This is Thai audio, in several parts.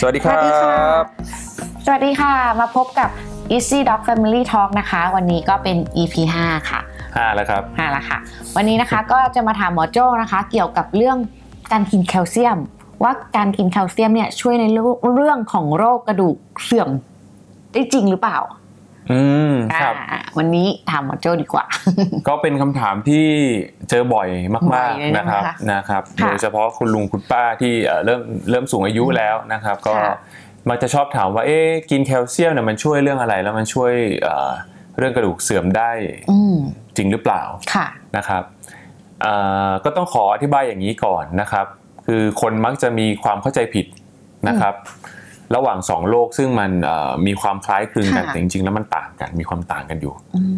สวัสดีครัสวัสดีค่ะบสวัสดีค่ะ มาพบกับ Easy Dog Family Talk นะคะ วันนี้ก็เป็น EP 5 ค่ะห้าแล้วครับ5แล้วค่ะ วันนี้นะคะก็จะมาถามหมอโจ้นะคะ เกี่ยวกับเรื่องการกินแคลเซียม ว่าการกินแคลเซียมเนี่ยช่วยในเรื่องของโรคกระดูกเสื่อมได้จริงหรือเปล่า อืมครับอ่าวันนี้ถามหมอโจ้ดีกว่า ก็เป็นคำถามที่เจอบ่อยบ่มาอกยเลยๆนะนะครับคะนะครับค่ะโดยเฉพาะคุณลุงคุณป้าที่เอ่อเริ่มเริ่มสูงอายุแล้วนะครับ ก็ค่ะมักจะชอบถามว่าเอ๊ะกินแคลเซียมเนี่ยมันช่วยเรื่องอะไร แล้วมันช่วยเอ่อเรื่องกระดูกเสื่อมได้อืมจริงหรือเปล่าค่ะนะครับเอ่อก็ต้องขออธิบายอย่างนี้ก่อนนะครับ คือคนมักจะมีความเข้าใจผิดนะครับ ระหว่างสองโลกซึ่งมันเอ่อมีความคล้ายคลึงกันค่ะแต่จริงๆแล้วมันต่างกันมีความต่างกันอยู่อืม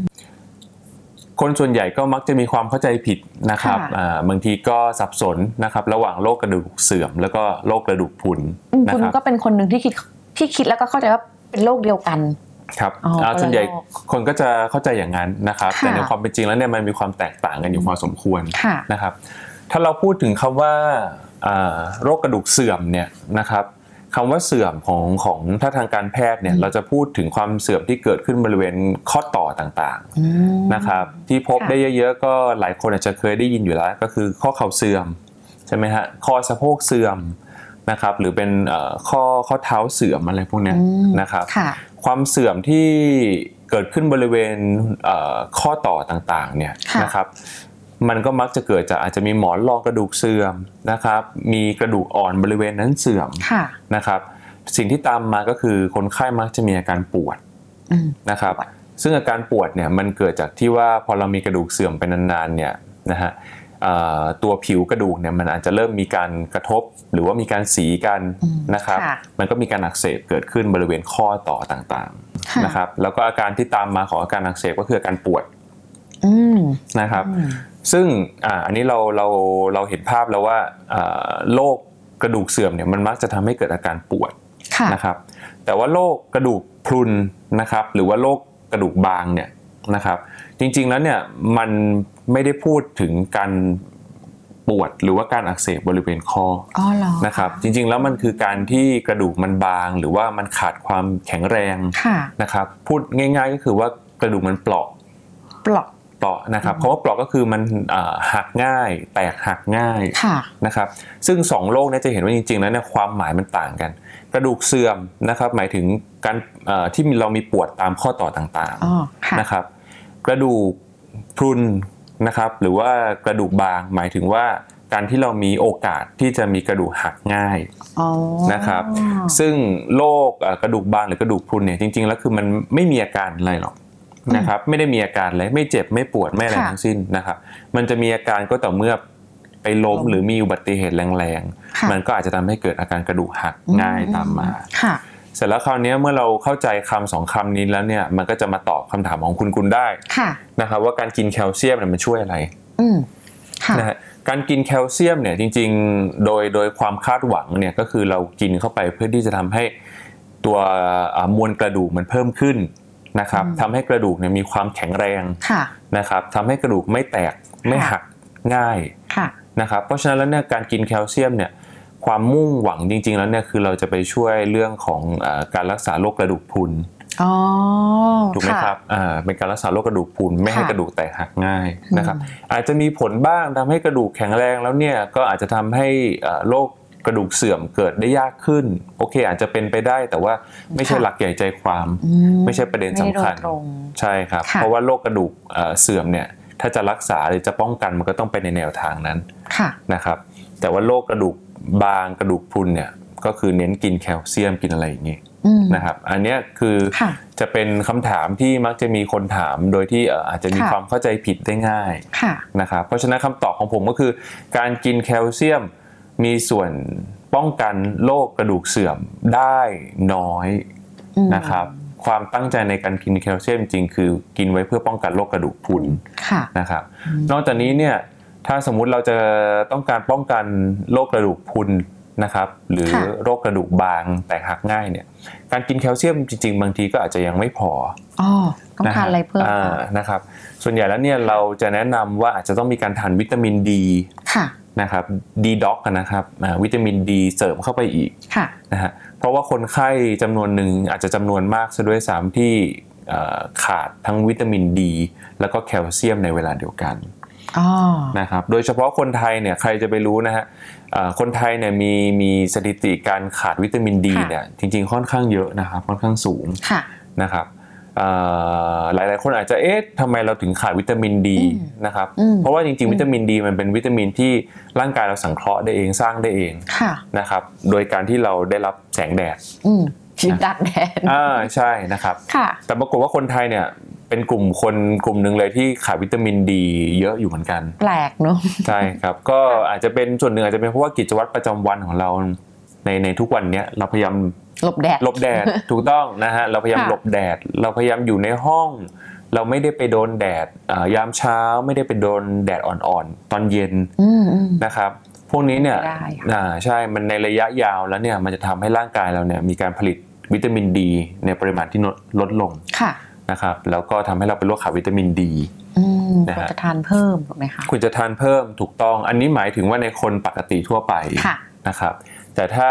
คนส่วนใหญ่ก็มักจะมีความเข้าใจผิดนะครับค่ะอ่าบางทีก็สับสนนะครับ ระหว่างโรคกระดูกเสื่อม แล้วก็โรคกระดูกพรุนอืมนะคุณครับก็เป็นคนหนึ่งที่คิดที่คิดแล้วก็เข้าใจว่าเป็นโรคเดียวกันครับอ๋ออ่าส่วนใหญ่คนละโรคคนก็จะเข้าใจอย่างนั้นนะครับค่ะแต่ในความเป็นจริงแล้วเนี่ยมันมีความแตกต่างกันอยู่พอสมควรค่ะนะครับ ถ้าเราพูดถึงคำว่าอ่าโรคกระดูกเสื่อมเนี่ยนะครับ คำว่าเสื่อมของของถ้าทางการแพทย์เนี่ยอืมเราจะพูดถึงความเสื่อมที่เกิดขึ้นบริเวณข้อต่อต่างอืมๆนะครับที่พบค่ะได้เยอะๆก็หลายคนอาจจะเคยได้ยินอยู่แล้ว ก็คือข้อเข่าเสื่อมใช่ไหมฮะข้อสะโพกเสื่อมนะครับหรือเป็นเอ่อข้อข้อเท้าเสื่อมอะไรพวกเนี้ยอืมนะครับค่ะความเสื่อมที่เกิดขึ้นบริเวณเอ่อข้อต่อต่างๆเนี่ยค่ะนะครับ มันก็มักจะเกิดจากอาจจะมีหมอนรองกระดูกเสื่อมนะครับ มีกระดูกอ่อนบริเวณนั้นเสื่อมค่ะนะครับ สิ่งที่ตามมาก็คือคนไข้มักจะมีอาการปวดอืมนะครับปวดซึ่งอาการปวดเนี่ยมันเกิดจากที่ว่าพอเรามีกระดูกเสื่อมไปนานๆเนี่ยนะฮะเอ่อตัวผิวกระดูกเนี่ยมันอาจจะเริ่มมีการกระทบหรือว่ามีการสีกันอืมนะครับค่ะมันก็มีการอักเสบเกิดขึ้นบริเวณข้อต่อต่างค่ะๆนะครับ แล้วก็อาการที่ตามมาของอาการอักเสบก็คืออาการปวดอืมนะครับอืม ซึ่งอ่าอันนี้เราเราเราเห็นภาพแล้วว่าอ่าโรคกระดูกเสื่อมเนี่ยมันมักจะทำให้เกิดอาการปวดค่ะนะครับ แต่ว่าโรคกระดูกพรุนนะครับ หรือว่าโรคกระดูกบางเนี่ยนะครับ จริงๆแล้วเนี่ยมันไม่ได้พูดถึงการปวดหรือว่าการอักเสบบริเวณคออ๋อเหรอนะครับ จริงๆแล้วมันคือการที่กระดูกมันบาง หรือว่ามันขาดความแข็งแรงค่ะนะครับ พูดง่าย ๆ ก็คือว่ากระดูกมันเปราะปลอก เปราะนะครับเพราะว่าเปราะก็คือมันอ่าหักง่าย แตกหักง่ายค่ะนะครับซึ่งสองโรคเนี้จะเห็นว่าจริงๆแล้วเนี่ยความหมายมันต่างกัน กระดูกเสื่อมนะครับหมายถึงการเอ่อที่เรามีปวดตามข้อต่อต่างอ๋อค่ะๆนะครับกระดูกพรุนนะครับหรือว่ากระดูกบางหมายถึงว่าการที่เรามีโอกาสที่จะมีกระดูกหักง่ายอ๋อนะครับ ซึ่งโรคเอ่อกระดูกบางหรือกระดูกพรุนเนี่ยจริง ๆ แล้วคือมันไม่มีอาการอะไรหรอก นะครับไม่ได้มีอาการอะไรไม่เจ็บไม่ปวดไม่อะไรค่ะทั้งสิ้นนะครับมันจะมีอาการก็ต่อเมื่อไปล้มล้มหรือมีอุบัติเหตุแรงค่ะๆมันก็อาจจะทำให้เกิดอาการกระดูกหักง่ายตามมาค่ะเสร็จแล้วคราวนี้เมื่อเราเข้าใจคำสองคำนี้แล้วเนี่ยมันก็จะมาตอบคำถามของคุณคุณได้ค่ะนะครับว่าการกินแคลเซียมเนี่ยมันช่วยอะไรอืมค่ะนะฮะการกินแคลเซียมเนี่ยจริงๆโดยโดยความคาดหวังเนี่ยก็คือเรากินเข้าไปเพื่อที่จะทำให้ตัวอ่ามวลกระดูกมันเพิ่มขึ้น นะครับอืมทำให้กระดูกเนี่ยมีความแข็งแรงค่ะนะครับทำให้กระดูกไม่แตกไม่ค่ะหักง่ายค่ะนะครับเพราะฉะนั้นแล้วเนี่ยการกินแคลเซียมเนี่ยความมุ่งหวังจริง ๆ แล้วเนี่ยคือเราจะไปช่วยเรื่องของอาการรักษาโรคกระดูกพรุนอ๋อถูกไหมครับอ่าเป็นการรักษาโรคกระดูกพรุนไม่ให้ค่ะกระดูกแตกหักง่ายอืมนะครับ อาจจะมีผลบ้างทำให้กระดูกแข็งแรงแล้วเนี่ยก็อาจจะทำให้อ่าโรค กระดูกเสื่อมเกิดได้ยากขึ้น โอเค อาจจะเป็นไปได้แต่ว่าไม่ใช่หลักใหญ่ใจความอืไม่ใช่ประเด็นสำคัญไม่ได้โดยตรงใช่ครับค่ะเพราะว่าโรคกระดูกเอ่อเสื่อมเนี่ยถ้าจะรักษาหรือจะป้องกันมันก็ต้องไปในแนวทางนั้นค่ะนะครับแต่ว่าโรคกระดูกบางกระดูกพรุนเนี่ยก็คือเน้นกินแคลเซียมกินอะไรอย่างนี้อืมนะครับ อันเนี้ยคือค่ะจะเป็นคำถามที่มักจะมีคนถามโดยที่เอ่ออาจจะมีค่ะความเข้าใจผิดได้ง่ายค่ะนะครับเพราะฉะนั้นคำตอบของผมก็คือ การกินแคลเซียม มีส่วนป้องกันโรคกระดูกเสื่อมได้น้อยอืมนะครับ ความตั้งใจในการกินแคลเซียมจริงคือกินไว้เพื่อป้องกันโรคกระดูกพรุนค่ะนะครับ นอกจากนี้เนี่ยถ้าสมมุติเราจะต้องการป้องกันโรคกระดูกพรุนนะครับหรือค่ะโรคกระดูกบางแตกหักง่ายเนี่ยการกินแคลเซียมจริง ๆ บางทีก็อาจจะยังไม่พออ๋อต้องทานอะไรเพิ่มอ่าคะนะครับ ส่วนใหญ่แล้วเนี่ยเราจะแนะนำว่าอาจจะต้องมีการทานวิตามินดีค่ะ นะครับดีด็อกนะครับอ่าวิตามินดีเสริมเข้าไปอีกค่ะนะฮะเพราะว่าคนไข้จำนวนหนึ่งอาจจะจำนวนมากซะด้วยซ้ำที่เอ่อขาดทั้งวิตามินดี แล้วก็แคลเซียมในเวลาเดียวกันอ๋อนะครับโดยเฉพาะคนไทยเนี่ยใครจะไปรู้นะฮะเอ่อคนไทยเนี่ยมีมีสถิติการขาดวิตามินดีค่ะเนี่ยจริงๆค่อนข้างเยอะนะครับค่อนข้างสูงค่ะนะครับ เอ่อหลายๆคนอาจจะเอ๊ะทำไมเราถึงขาดวิตามินดีอืมนะครับอืมเพราะว่าจริงๆ วิตามินดีมันเป็นวิตามินที่ร่างกายเราสังเคราะห์ได้เองสร้างได้เองค่ะนะครับโดยการที่เราได้รับแสงแดดอืมชิดดักแดนอ่าใช่นะครับค่ะแต่ปรากฏว่าคนไทยเนี่ยเป็นกลุ่มคนกลุ่มหนึ่งเลยที่ขาดวิตามินดีเยอะอยู่เหมือนกัน แปลกเนอะใช่ครับ ก็อาจจะเป็นส่วนหนึ่งอาจจะเป็นเพราะว่ากิจวัตรประจำวันของเราในในทุกวันเนี้ยเราพยายาม หลบแดดหลบแดดถูกต้องนะฮะเราพยายามค่ะหลบแดด เราพยายามอยู่ในห้อง เราไม่ได้ไปโดนแดดอ่ายามเช้าไม่ได้ไปโดนแดดอ่อนๆ ตอนเย็นอืมอืมนะครับพวกนี้เนี่ยไม่ได้ค่ะอ่าใช่มันในระยะยาวแล้วเนี่ยมันจะทำให้ร่างกายเราเนี่ยมีการผลิตวิตามินดี ในปริมาณที่ลดลดลงค่ะนะครับแล้วก็ทำให้เราเป็นโรคขาดวิตามินดีอืมนะควรฮะจะทานเพิ่มถูกไหมคะคุณจะทานเพิ่มถูกต้อง อันนี้หมายถึงว่าในคนปกติทั่วไปค่ะนะครับ แต่ถ้า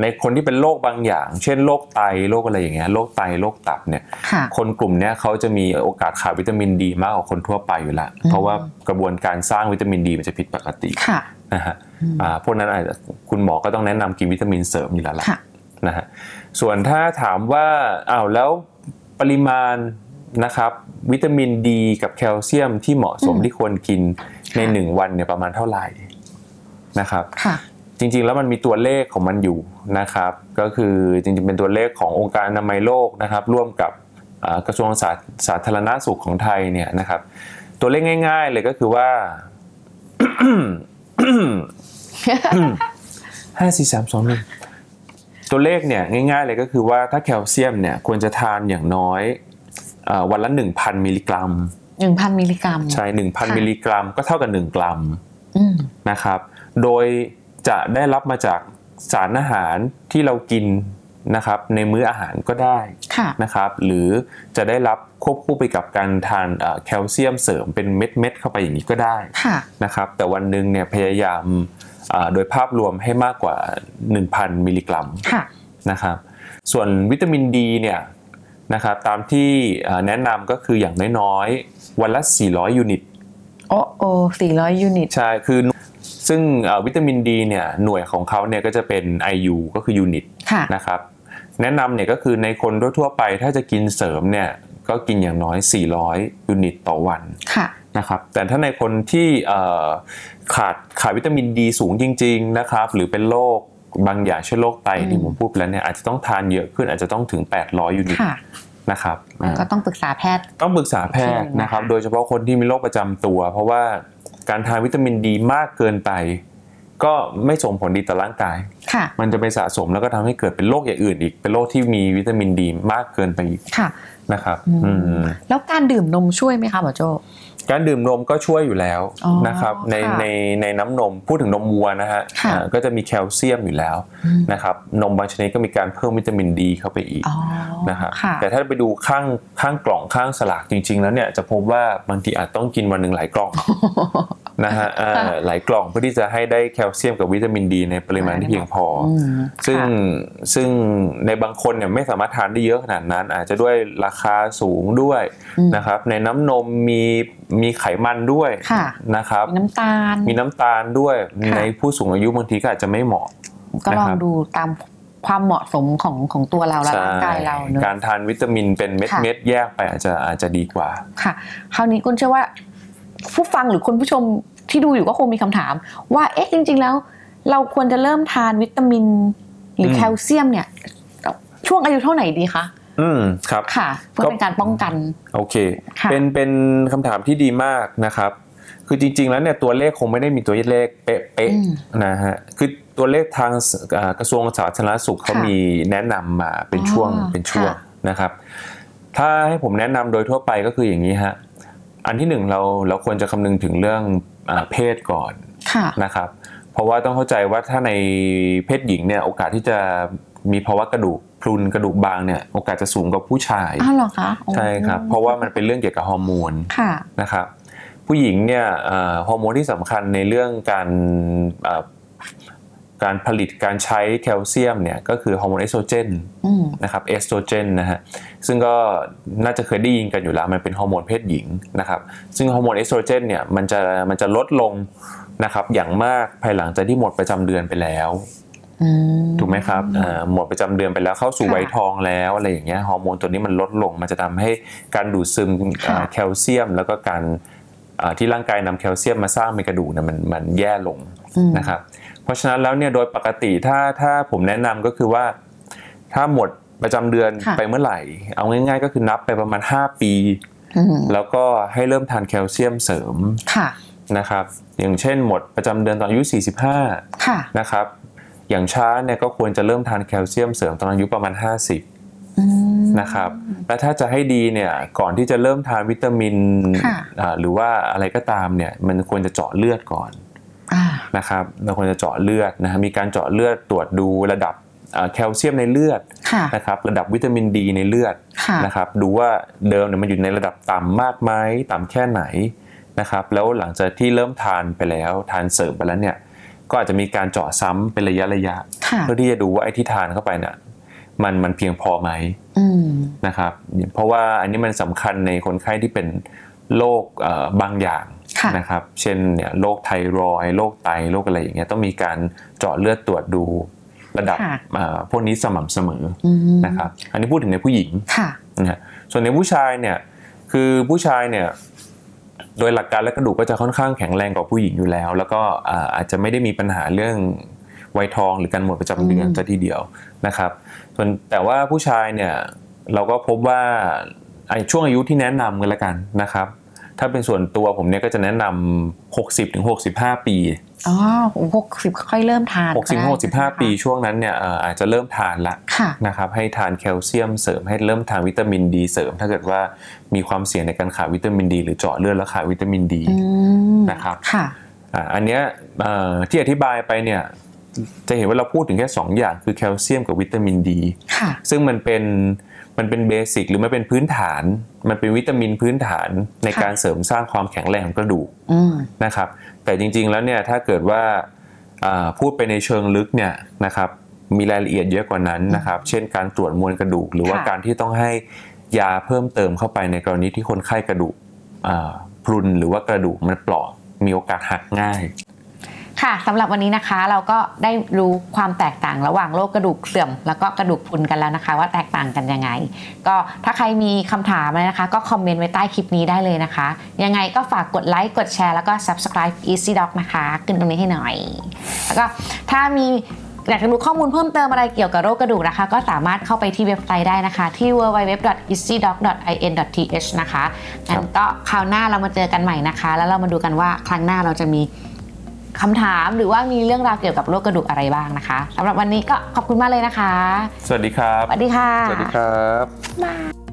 ในคนที่เป็นโรคบางอย่าง เช่นโรคไตโรคอะไรอย่างเงี้ยโรคไตโรคตับเนี่ยค่ะคนกลุ่มเนี้ยเขาจะมีโอกาสขาดวิตามินดีมากกว่าคนทั่วไปอยู่แล้วเพราะว่ากระบวนการสร้างวิตามินดีมันจะผิดปกติค่ะนะฮะอืมอ่าพวกนั้นอาจจะคุณหมอก็ต้องแนะนำกินวิตามินเสริมอยู่แล้วล่ะค่ะนะฮะส่วนถ้าถามว่าอ้าวแล้วปริมาณนะครับวิตามินดีกับแคลเซียมที่เหมาะสมอืมที่ควรกินในค่ะหนึ่งวันเนี่ยประมาณเท่าไหร่นะครับค่ะ จริงๆ แล้วมันมีตัวเลขของมันอยู่นะครับ ก็คือจริงๆเป็นตัวเลขขององค์การอนามัยโลกนะครับ ร่วมกับอ่ากระทรวงสาสาธารณสุขของไทยเนี่ยนะครับ ตัวเลขง่าย ๆ เลยก็คือว่าห้าสี่สามสองหนึ่งตัวเลขเนี่ยง่าย ๆ เลยก็คือว่าถ้าแคลเซียมเนี่ยควรจะทานอย่างน้อยเอ่อวันละ1,000มิลลิกรัมหนึ่งพันมิลลิกรัม ใช่1,000ค่ะมิลลิกรัม ก็เท่ากับ1กรัมอืมนะครับ โดย จะได้รับมาจากสารอาหารที่เรากินนะครับในมื้ออาหารก็ได้ค่ะนะครับหรือจะได้รับควบคู่ไปกับการทานเอ่อแคลเซียมเสริมเป็นเม็ดๆเข้าไปอย่างนี้ก็ได้ค่ะนะครับแต่วันหนึ่งเนี่ยพยายามอ่าโดยภาพรวมให้มากกว่า 1,000 มิลลิกรัมค่ะนะครับส่วนวิตามินดีเนี่ยนะครับตามที่เอ่อแนะนำก็คืออย่างน้อยๆ วันละ 400 unit โอ้โอสี่ร้อย unit ใช่ คือ ซึ่งเอ่อวิตามินดีเนี่ยหน่วยของเขาเนี่ยก็จะเป็น IU ก็คือ unit ค่ะนะครับแนะนำเนี่ยก็คือในคนทั่วๆไปถ้าจะกินเสริมเนี่ยก็กินอย่างน้อย 400 unit ต่อวันค่ะนะครับแต่ถ้าในคนที่เอ่อขาดขาดวิตามินดีสูงจริง ๆนะครับ หรือเป็นโรคบางอย่างเช่นโรคไตอืมที่ผมพูดไปแล้วเนี่ยอาจจะต้องทานเยอะขึ้นอาจจะต้องถึง 800 ยูนิตค่ะนะครับอ่าก็ต้องปรึกษาแพทย์ต้องปรึกษาแพทย์นะครับอีกทีหนึ่งนะคะโดยเฉพาะคนที่มีโรคประจำตัว เพราะว่า การทานวิตามินดีมากเกินไป ก็ไม่ส่งผลดีต่อร่างกายค่ะมันจะไปสะสมแล้วก็ทำให้เกิดเป็นโรคอย่างอื่นอีก เป็นโรคที่มีวิตามินดีมากเกินไปอีก ค่ะ นะครับอืมอืมแล้วการดื่มนมช่วยไหมคะหมอโจการดื่มนมก็ช่วยอยู่แล้วอ๋อนะครับในค่ะในในน้ำนมพูดถึงนมวัวนะฮะค่ะอ่าก็จะมีแคลเซียมอยู่แล้วอืมนะครับนมบางชนิดก็มีการเพิ่มวิตามินดีเข้าไปอีกอ๋อนะครับค่ะแต่ถ้าไปดูข้างข้างกล่องข้างสลากจริง ๆ แล้วเนี่ยจะพบว่าบางทีอาจต้องกินวันหนึ่งหลายกล่องนะฮะเอ่อค่ะหลายกล่องเพื่อที่จะให้ได้แคลเซียมกับวิตามินดี ในปริมาณที่เพียงพอออืมซึ่งค่ะซึ่งในบางคนเนี่ยไม่สามารถทานได้เยอะขนาดนั้น อาจจะด้วยราคาสูงด้วยอืมนะครับ ในน้ำนมมีมีไขมันด้วยค่ะนะครับมีน้ำตาล มีน้ำตาลด้วยค่ะในผู้สูงอายุบางทีก็อาจจะไม่เหมาะ ก็ลอนะคงรับดูตามความเหมาะสมของของตัวเราและใช่ร่างกายเราเนอะการทานวิตามินเป็นเม็ดค่ะเม็ดๆแยกไปอาจจะอาจจะดีกว่า ค่ะ คราวนี้คุณเชื่อว่า ผู้ฟังหรือคุณผู้ชมที่ดูอยู่ก็คงมีคำถาม ว่าเอ๊ะจริง ๆ แล้ว เราควรจะเริ่มทานวิตามิน หรือมแคลเซียมเนี่ย ช่วงอายุเท่าไหร่ดีคะ อืมครับค่ะ เพื่อก็เป็นการป้องกัน โอเคค่ะเป็นเป็นคำถามที่ดีมากนะครับ คือจริง ๆ แล้วเนี่ยตัวเลขคงไม่ได้มีตัวเลขเป๊ะอืมๆนะฮะคือตัวเลขทางสอ่ากระทรวงสาธารณสุขเขาค่ะมีแนะนำมาเป็นช่วงอ๋อเป็นช่วงค่ะนะครับ ถ้าให้ผมแนะนำโดยทั่วไปก็คืออย่างนี้ฮะอันที่หนึ่งเราเราควรจะคำนึงถึงเรื่องอาเพศก่อนค่ะนะครับ เพราะว่าต้องเข้าใจว่าถ้าในเพศหญิงเนี่ยโอกาสที่จะ มีภาวะกระดูกพรุนกระดูกบางเนี่ยโอกาสจะสูงกว่าผู้ชายอ้าวเหรอคะโอ้ใช่ครับเพราะว่ามันเป็นเรื่องเกี่ยวกับฮอร์โมนค่ะนะครับผู้หญิงเนี่ยเอ่อฮอร์โมนที่สำคัญในเรื่องการเอ่อการผลิตการใช้แคลเซียมเนี่ยก็คือฮอร์โมนเอสโตรเจนอืมนะครับเอสโตรเจนนะฮะซึ่งก็น่าจะเคยได้ยินกันอยู่แล้วมันเป็นฮอร์โมนเพศหญิงนะครับซึ่งฮอร์โมนเอสโตรเจนเนี่ยมันจะมันจะลดลงนะครับอย่างมากภายหลังจากที่หมดประจำเดือนไปแล้วอืม ถูกไหมครับเอ่อหมดประจำเดือนไปแล้วเข้าสู่ค่ะวัยทองแล้วอะไรอย่างเงี้ยฮอร์โมนตัวนี้มันลดลงมันจะทำให้การดูดซึมค่ะเอ่อแคลเซียม แล้วก็การเอ่อที่ร่างกายนำแคลเซียมมาสร้างในกระดูกเนี่ยมันมันแย่ลงอืมนะครับเพราะฉะนั้นแล้วเนี่ยโดยปกติถ้าถ้าผมแนะนำก็คือว่า ถ้าหมดประจำเดือนค่ะไปเมื่อไหร่ เอาง่าย ๆ ก็คือนับไปประมาณ 5 ปีอืมแล้วก็ให้เริ่มทานแคลเซียมเสริมค่ะนะครับอย่างเช่นหมดประจำเดือนตอนอายุ 45ค่ะนะครับ อย่างช้าเนี่ยก็ควรจะเริ่มทานแคลเซียมเสริมตอนอายุประมาณ 50อืมนะครับและถ้าจะให้ดีเนี่ยก่อนที่จะเริ่มทานวิตามินค่ะอ่าหรือว่าอะไรก็ตามเนี่ยมันควรจะเจาะเลือดก่อนอ่านะครับเราควรจะเจาะเลือดนะฮะมีการเจาะเลือดตรวจดูระดับอ่าแคลเซียมในเลือดค่ะนะครับระดับวิตามินดีในเลือดค่ะนะครับดูว่าเดิมเนี่ยมันอยู่ในระดับต่ำมากไหมต่ำแค่ไหนนะครับแล้วหลังจากที่เริ่มทานไปแล้วทานเสริมไปแล้วเนี่ย ก็อาจจะมีการเจาะซ้ำเป็นระยะระยะค่ะเพื่อที่จะดูว่าไอ้ที่ทานเข้าไปเนี่ยมันมันเพียงพอไหมอืมนะครับเพราะว่าอันนี้มันสำคัญในคนไข้ที่เป็นโรคเอ่อบางอย่างค่ะนะครับเช่นเนี่ยโรคไทรอยด์โรคไตโรคอะไรอย่างเงี้ยต้องมีการเจาะเลือดตรวจดูระดับค่ะเอ่อพวกนี้สม่ำเสมออืมนะครับอันนี้พูดถึงในผู้หญิงค่ะนะฮะส่วนในผู้ชายเนี่ยคือผู้ชายเนี่ย โดยหลักการและกระดูกก็จะค่อนข้างแข็งแรงกว่าผู้หญิงอยู่แล้ว แล้วก็อ่าอาจจะไม่ได้มีปัญหาเรื่องวัยทองหรือการหมดประจำเดือนอืมซะทีเดียวนะครับส่วนแต่ว่าผู้ชายเนี่ยเราก็พบว่าไอ้ช่วงอายุที่แนะนำกันละกันนะครับ ถ้าเป็นส่วนตัวผมเนี่ยก็จะแนะนำ60ถึง65 ปีอ๋อหกสิบค่อยเริ่มทาน60ถึง65ปีช่วงนั้นเนี่ยเอ่ออาจจะเริ่มทานละค่ะนะครับให้ทานแคลเซียมเสริมให้เริ่มทานวิตามินดีเสริม ถ้าเกิดว่ามีความเสี่ยงในการขาดวิตามินดี หรือเจาะเลือดแล้วขาดวิตามินดีอืมนะครับค่ะอ่าอันเนี้ยเอ่อที่อธิบายไปเนี่ยจะเห็นว่าเราพูดถึงแค่ 2 อย่างคือแคลเซียมกับวิตามินดีค่ะซึ่งมันเป็น มันเป็นเบสิกหรือมันเป็นพื้นฐาน มันเป็นวิตามินพื้นฐานในค่ะการเสริมสร้างความแข็งแรงของกระดูกอืมนะครับ แต่จริงๆแล้วเนี่ยถ้าเกิดว่าอ่าพูดไปในเชิงลึกเนี่ยนะครับมีรายละเอียดเยอะกว่านั้นนะครับ เช่นการตรวจมวลกระดูก หรือว่าค่ะการที่ต้องให้ยาเพิ่มเติมเข้าไปในกรณีที่คนไข้กระดูกอ่าพรุนหรือว่ากระดูกมันเปราะมีโอกาสหักง่าย ค่ะสำหรับวันนี้นะคะเราก็ได้รู้ความแตกต่างระหว่างโรคกระดูกเสื่อม แล้วก็กระดูกพรุนกันแล้วนะคะ ว่าแตกต่างกันยังไง ก็ถ้าใครมีคำถามอะไรนะคะ ก็คอมเมนต์ไว้ใต้คลิปนี้ได้เลยนะคะ ยังไงก็ฝากกดไลค์กดแชร์แล้วก็ subscribe Easy Doc นะคะ ขึ้นตรงนี้ให้หน่อย แล้วก็ถ้ามีอยากจะรู้ข้อมูลเพิ่มเติมอะไรเกี่ยวกับโรคกระดูกนะคะ ก็สามารถเข้าไปที่เว็บไซต์ได้นะคะ ที่ www.easydoc.in.th นะคะงั้นก็คราวหน้าเรามาเจอกันใหม่นะคะ แล้วเรามาดูกันว่าครั้งหน้าเราจะมี คำถามหรือว่ามีเรื่องราวเกี่ยวกับโรคกระดูกอะไรบ้างนะคะสำหรับวันนี้ก็ขอบคุณมากเลยนะคะ สวัสดีครับ สวัสดีค่ะ สวัสดีครับบาย